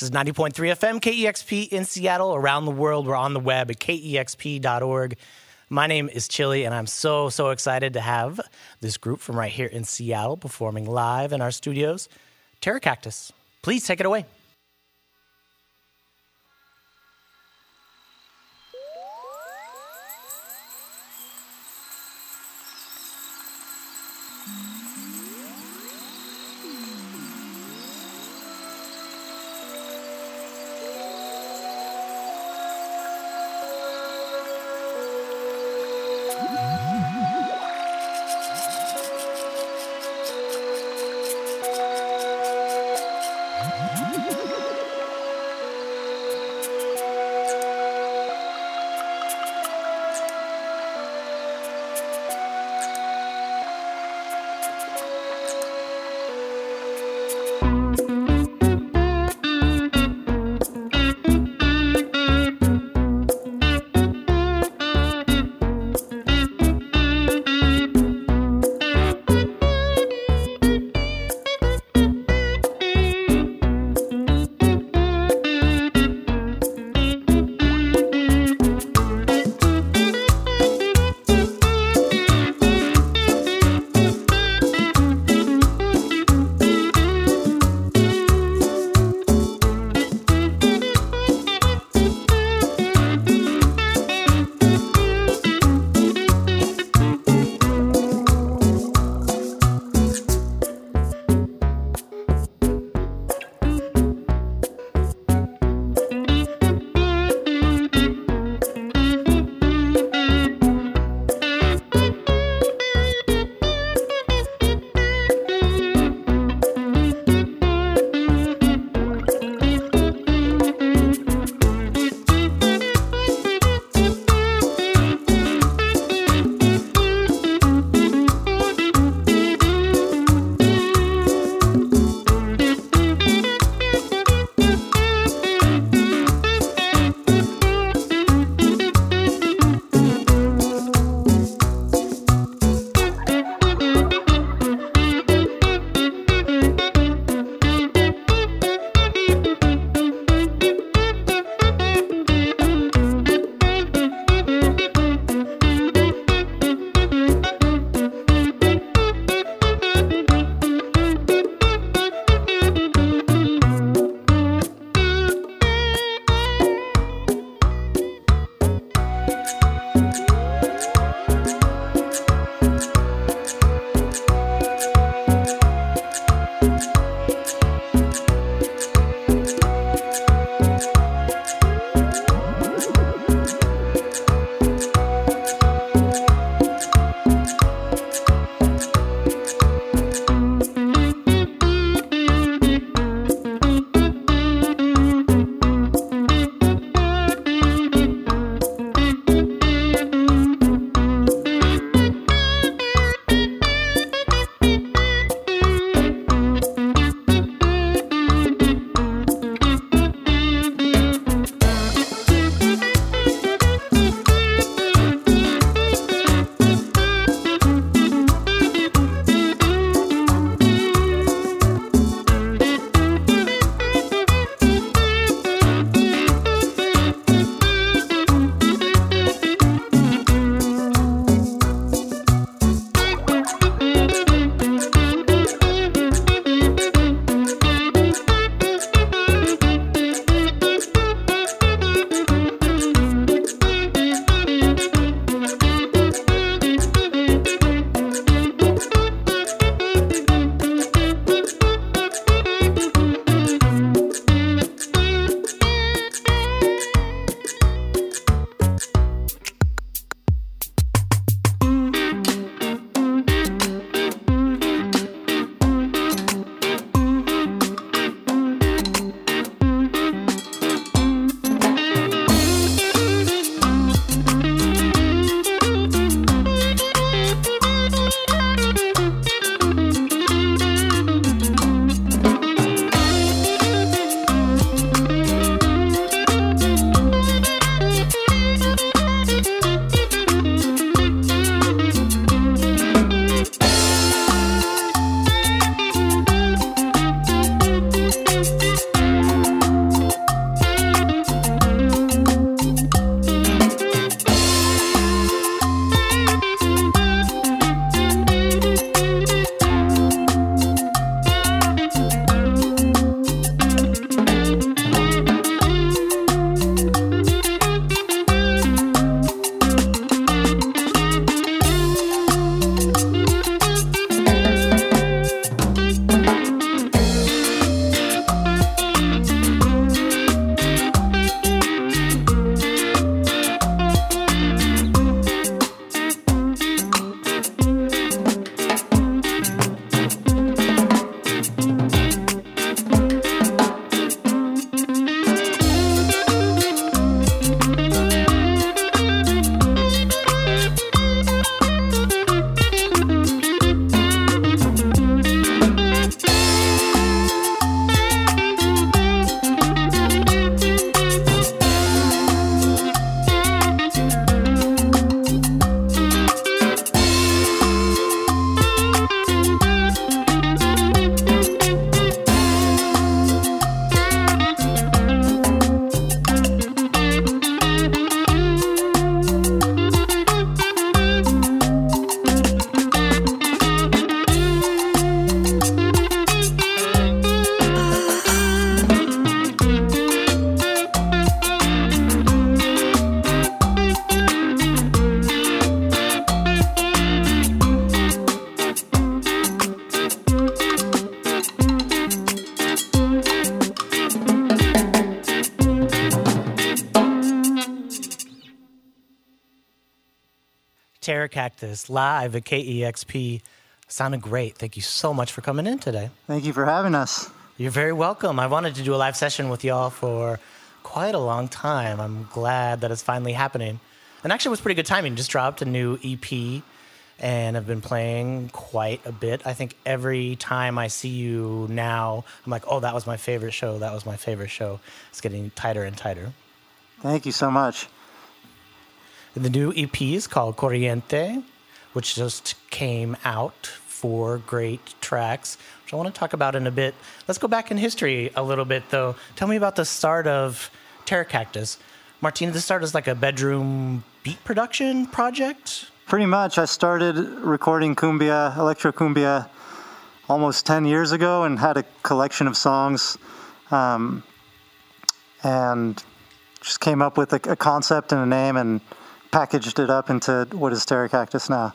This is 90.3 FM, KEXP in Seattle. Around the world, we're on the web at kexp.org. My name is Chilly, and I'm so, so excited to have this group from right here in Seattle performing live in our studios. Terra Cactus, please take it away. Terra Cactus live at KEXP. Sounded great. Thank you so much for coming in today. Thank you for having us. You're very welcome. I wanted to do a live session with y'all for quite a long time. I'm glad that it's finally happening. And actually, it was pretty good timing. Just dropped a new EP and I've been playing quite a bit. I think every time I see you now, I'm like, oh, that was my favorite show. That was my favorite show. It's getting tighter and tighter. Thank you so much. The new EP is called Corriente, which just came out. Four great tracks, which I want to talk about in a bit. Let's go back in history a little bit, though. Tell me about the start of Terra Cactus. Martina, this started as like a bedroom beat production project? Pretty much. I started recording cumbia, electro cumbia, almost 10 years ago and had a collection of songs. Um, and just came up with a, a concept and a name and packaged it up into what is Terra Cactus now.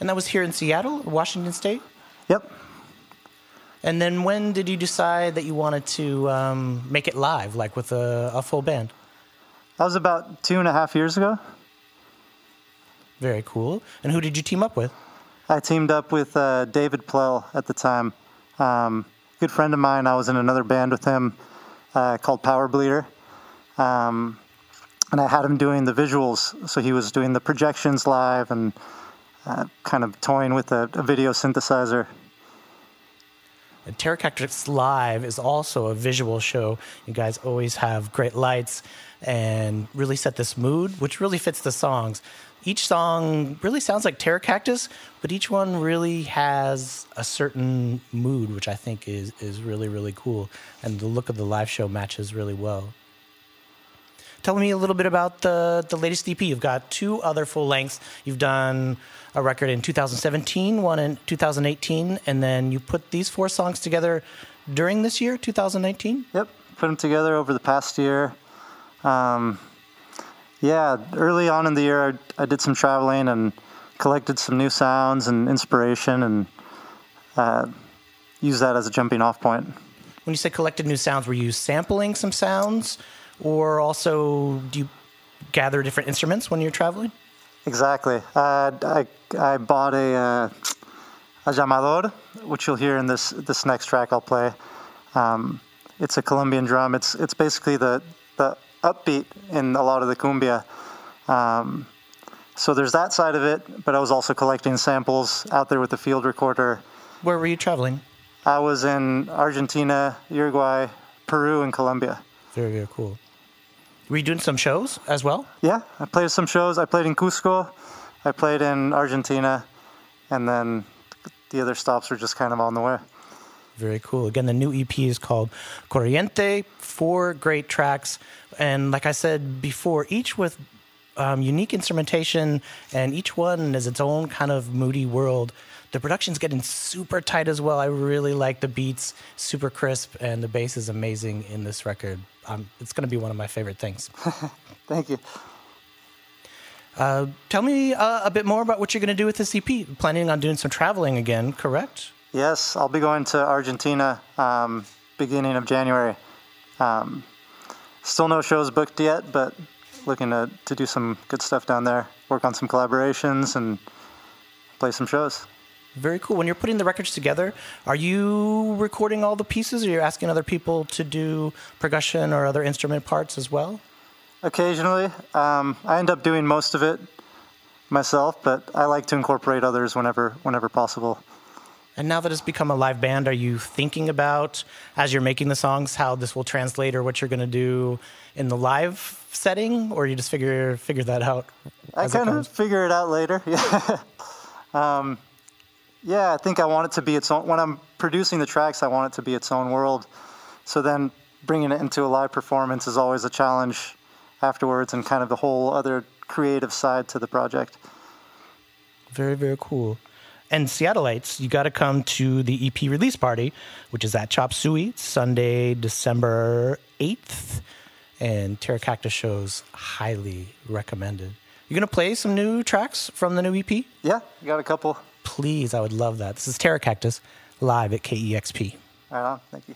And that was here in Seattle, Washington State? Yep. And then when did you decide that you wanted to um, make it live, like with a, a, full band? That was about two and a half years ago. Very cool. And who did you team up with? I teamed up with uh, David Plell at the time. Um, good friend of mine. I was in another band with him uh, called Power Bleeder. Um, and I had him doing the visuals. So he was doing the projections live and uh, kind of toying with a, a video synthesizer. And Terra Cactus Live is also a visual show. You guys always have great lights and really set this mood, which really fits the songs. Each song really sounds like Terra Cactus, but each one really has a certain mood, which I think is, is really, really cool. And the look of the live show matches really well. Tell me a little bit about the, the latest EP. You've got two other full lengths. You've done a record in 2017, one in 2018, and then you put these four songs together during this year, 2019? Yep, put them together over the past year. Um, yeah, early on in the year, I, I, did some traveling and collected some new sounds and inspiration and uh, used that as a jumping off point. When you say collected new sounds, were you sampling some sounds? Or also do you gather different instruments when you're traveling? Exactly. Uh, I, I bought a, uh, a llamador, which you'll hear in this this next track I'll play. Um, it's a Colombian drum. It's it's basically the the upbeat in a lot of the cumbia. Um, so there's that side of it, but I was also collecting samples out there with the field recorder. Where were you traveling? I was in Argentina, Uruguay, Peru, and Colombia. Very very cool. Were you doing some shows as well? Yeah, I played some shows. I played in Cusco, I played in Argentina, and then the other stops were just kind of on the way. Very cool. Again, the new EP is called Corriente. Four great tracks, and like I said before, each with um, unique instrumentation, and each one is its own kind of moody world. The production's getting super tight as well. I really like the beats, super crisp, and the bass is amazing in this record um, it's going to be one of my favorite things. Thank you. Uh, tell me uh, a bit more about what you're going to do with this EP. Planning on doing some traveling again, correct? Yes, I'll be going to Argentina um, beginning of January. Um, still no shows booked yet, but looking to, to do some good stuff down there, work on some collaborations, and play some shows. Very cool. When you're putting the records together, are you recording all the pieces or you're asking other people to do percussion or other instrument parts as well? Occasionally. Um, I end up doing most of it myself, but I like to incorporate others whenever whenever possible. And now that it's become a live band, are you thinking about, as you're making the songs, how this will translate or what you're going to do in the live setting, or you just figure figure that out? I kind of figure it out later. Yeah. um, yeah, I think I want it to be its own. When I'm producing the tracks, I want it to be its own world. So then bringing it into a live performance is always a challenge afterwards and kind of the whole other creative side to the project. Very, very cool. And Seattleites, you got to come to the EP release party, which is at Chop Suey, Sunday, December 8th. And Terra Cactus shows highly recommended. You're going to play some new tracks from the new EP? Yeah, got a couple please, I would love that. This is Terra Cactus live at KEXP. Right on. Thank you.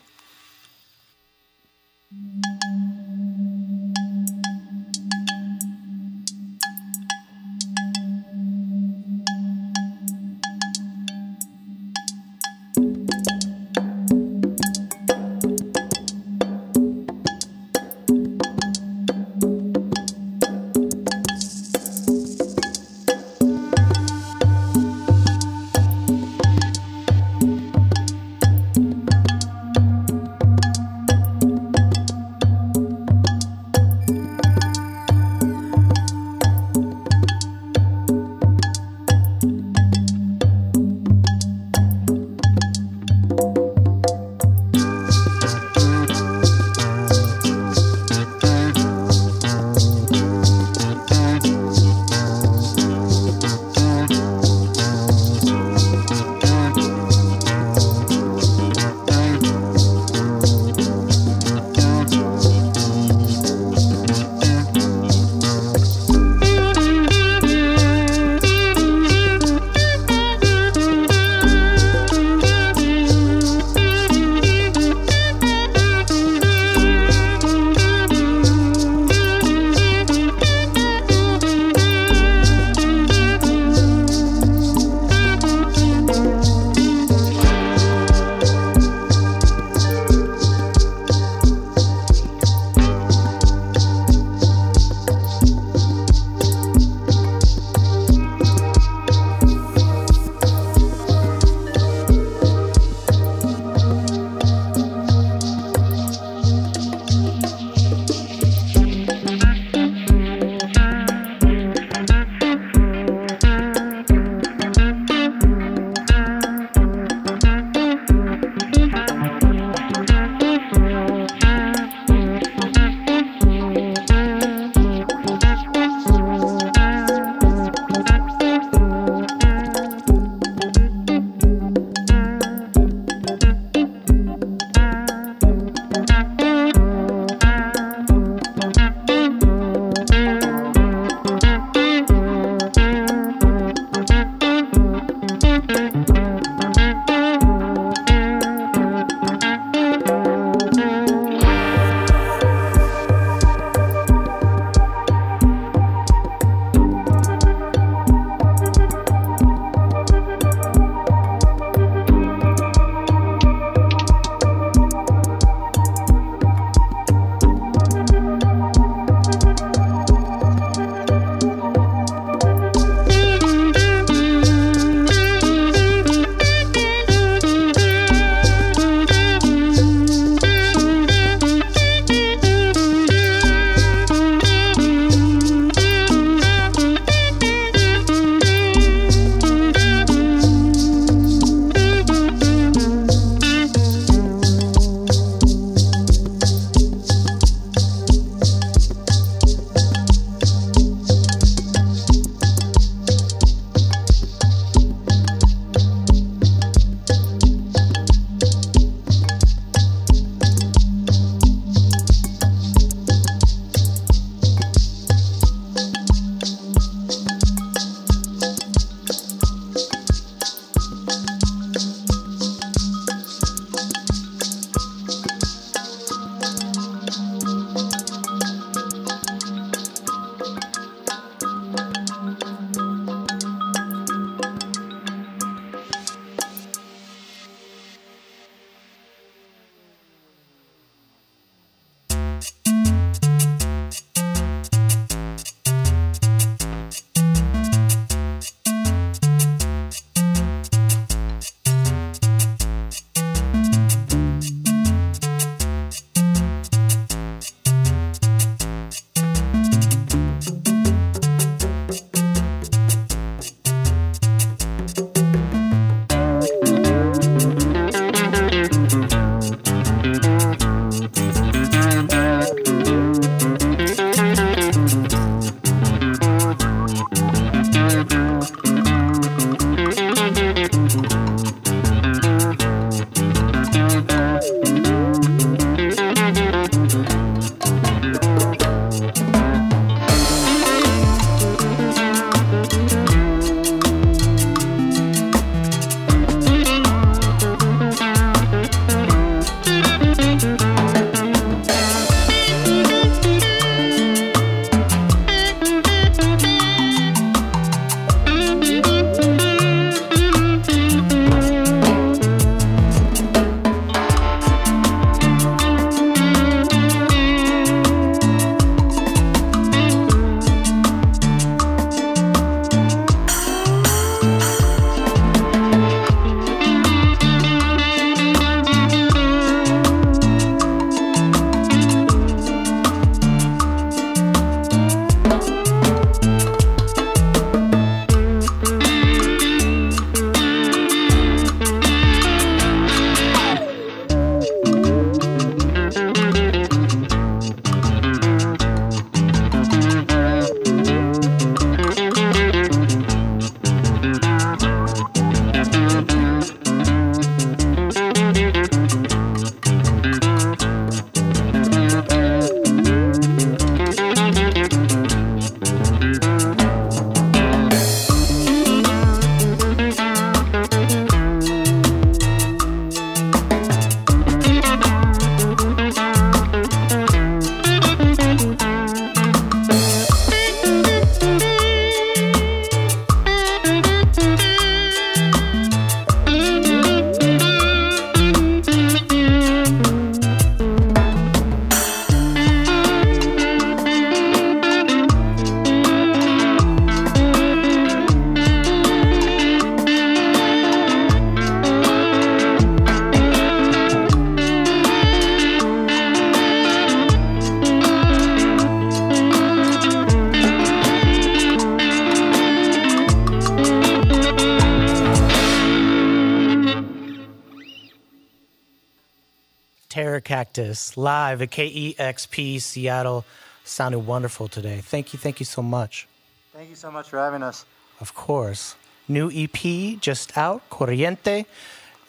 Cactus live at KEXP Seattle. Sounded wonderful today. Thank you, thank you so much. Thank you so much for having us. Of course. New EP just out, Corriente.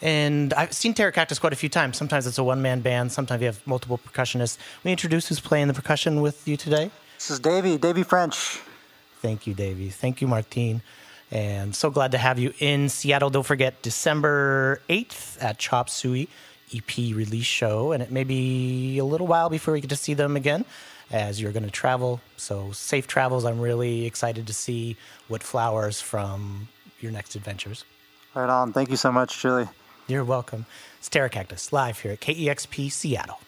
And I've seen Terra Cactus quite a few times. Sometimes it's a one man band, sometimes you have multiple percussionists. We introduce who's playing the percussion with you today. This is Davey, Davey French. Thank you, Davey. Thank you, Martine. And so glad to have you in Seattle. Don't forget December 8th at Chop Suey EP release show. And it may be a little while before we get to see them again as you're going to travel. So safe travels. I'm really excited to see what flowers from your next adventures. Right on. Thank you so much, Julie. You're welcome. It's Terra Cactus live here at KEXP Seattle.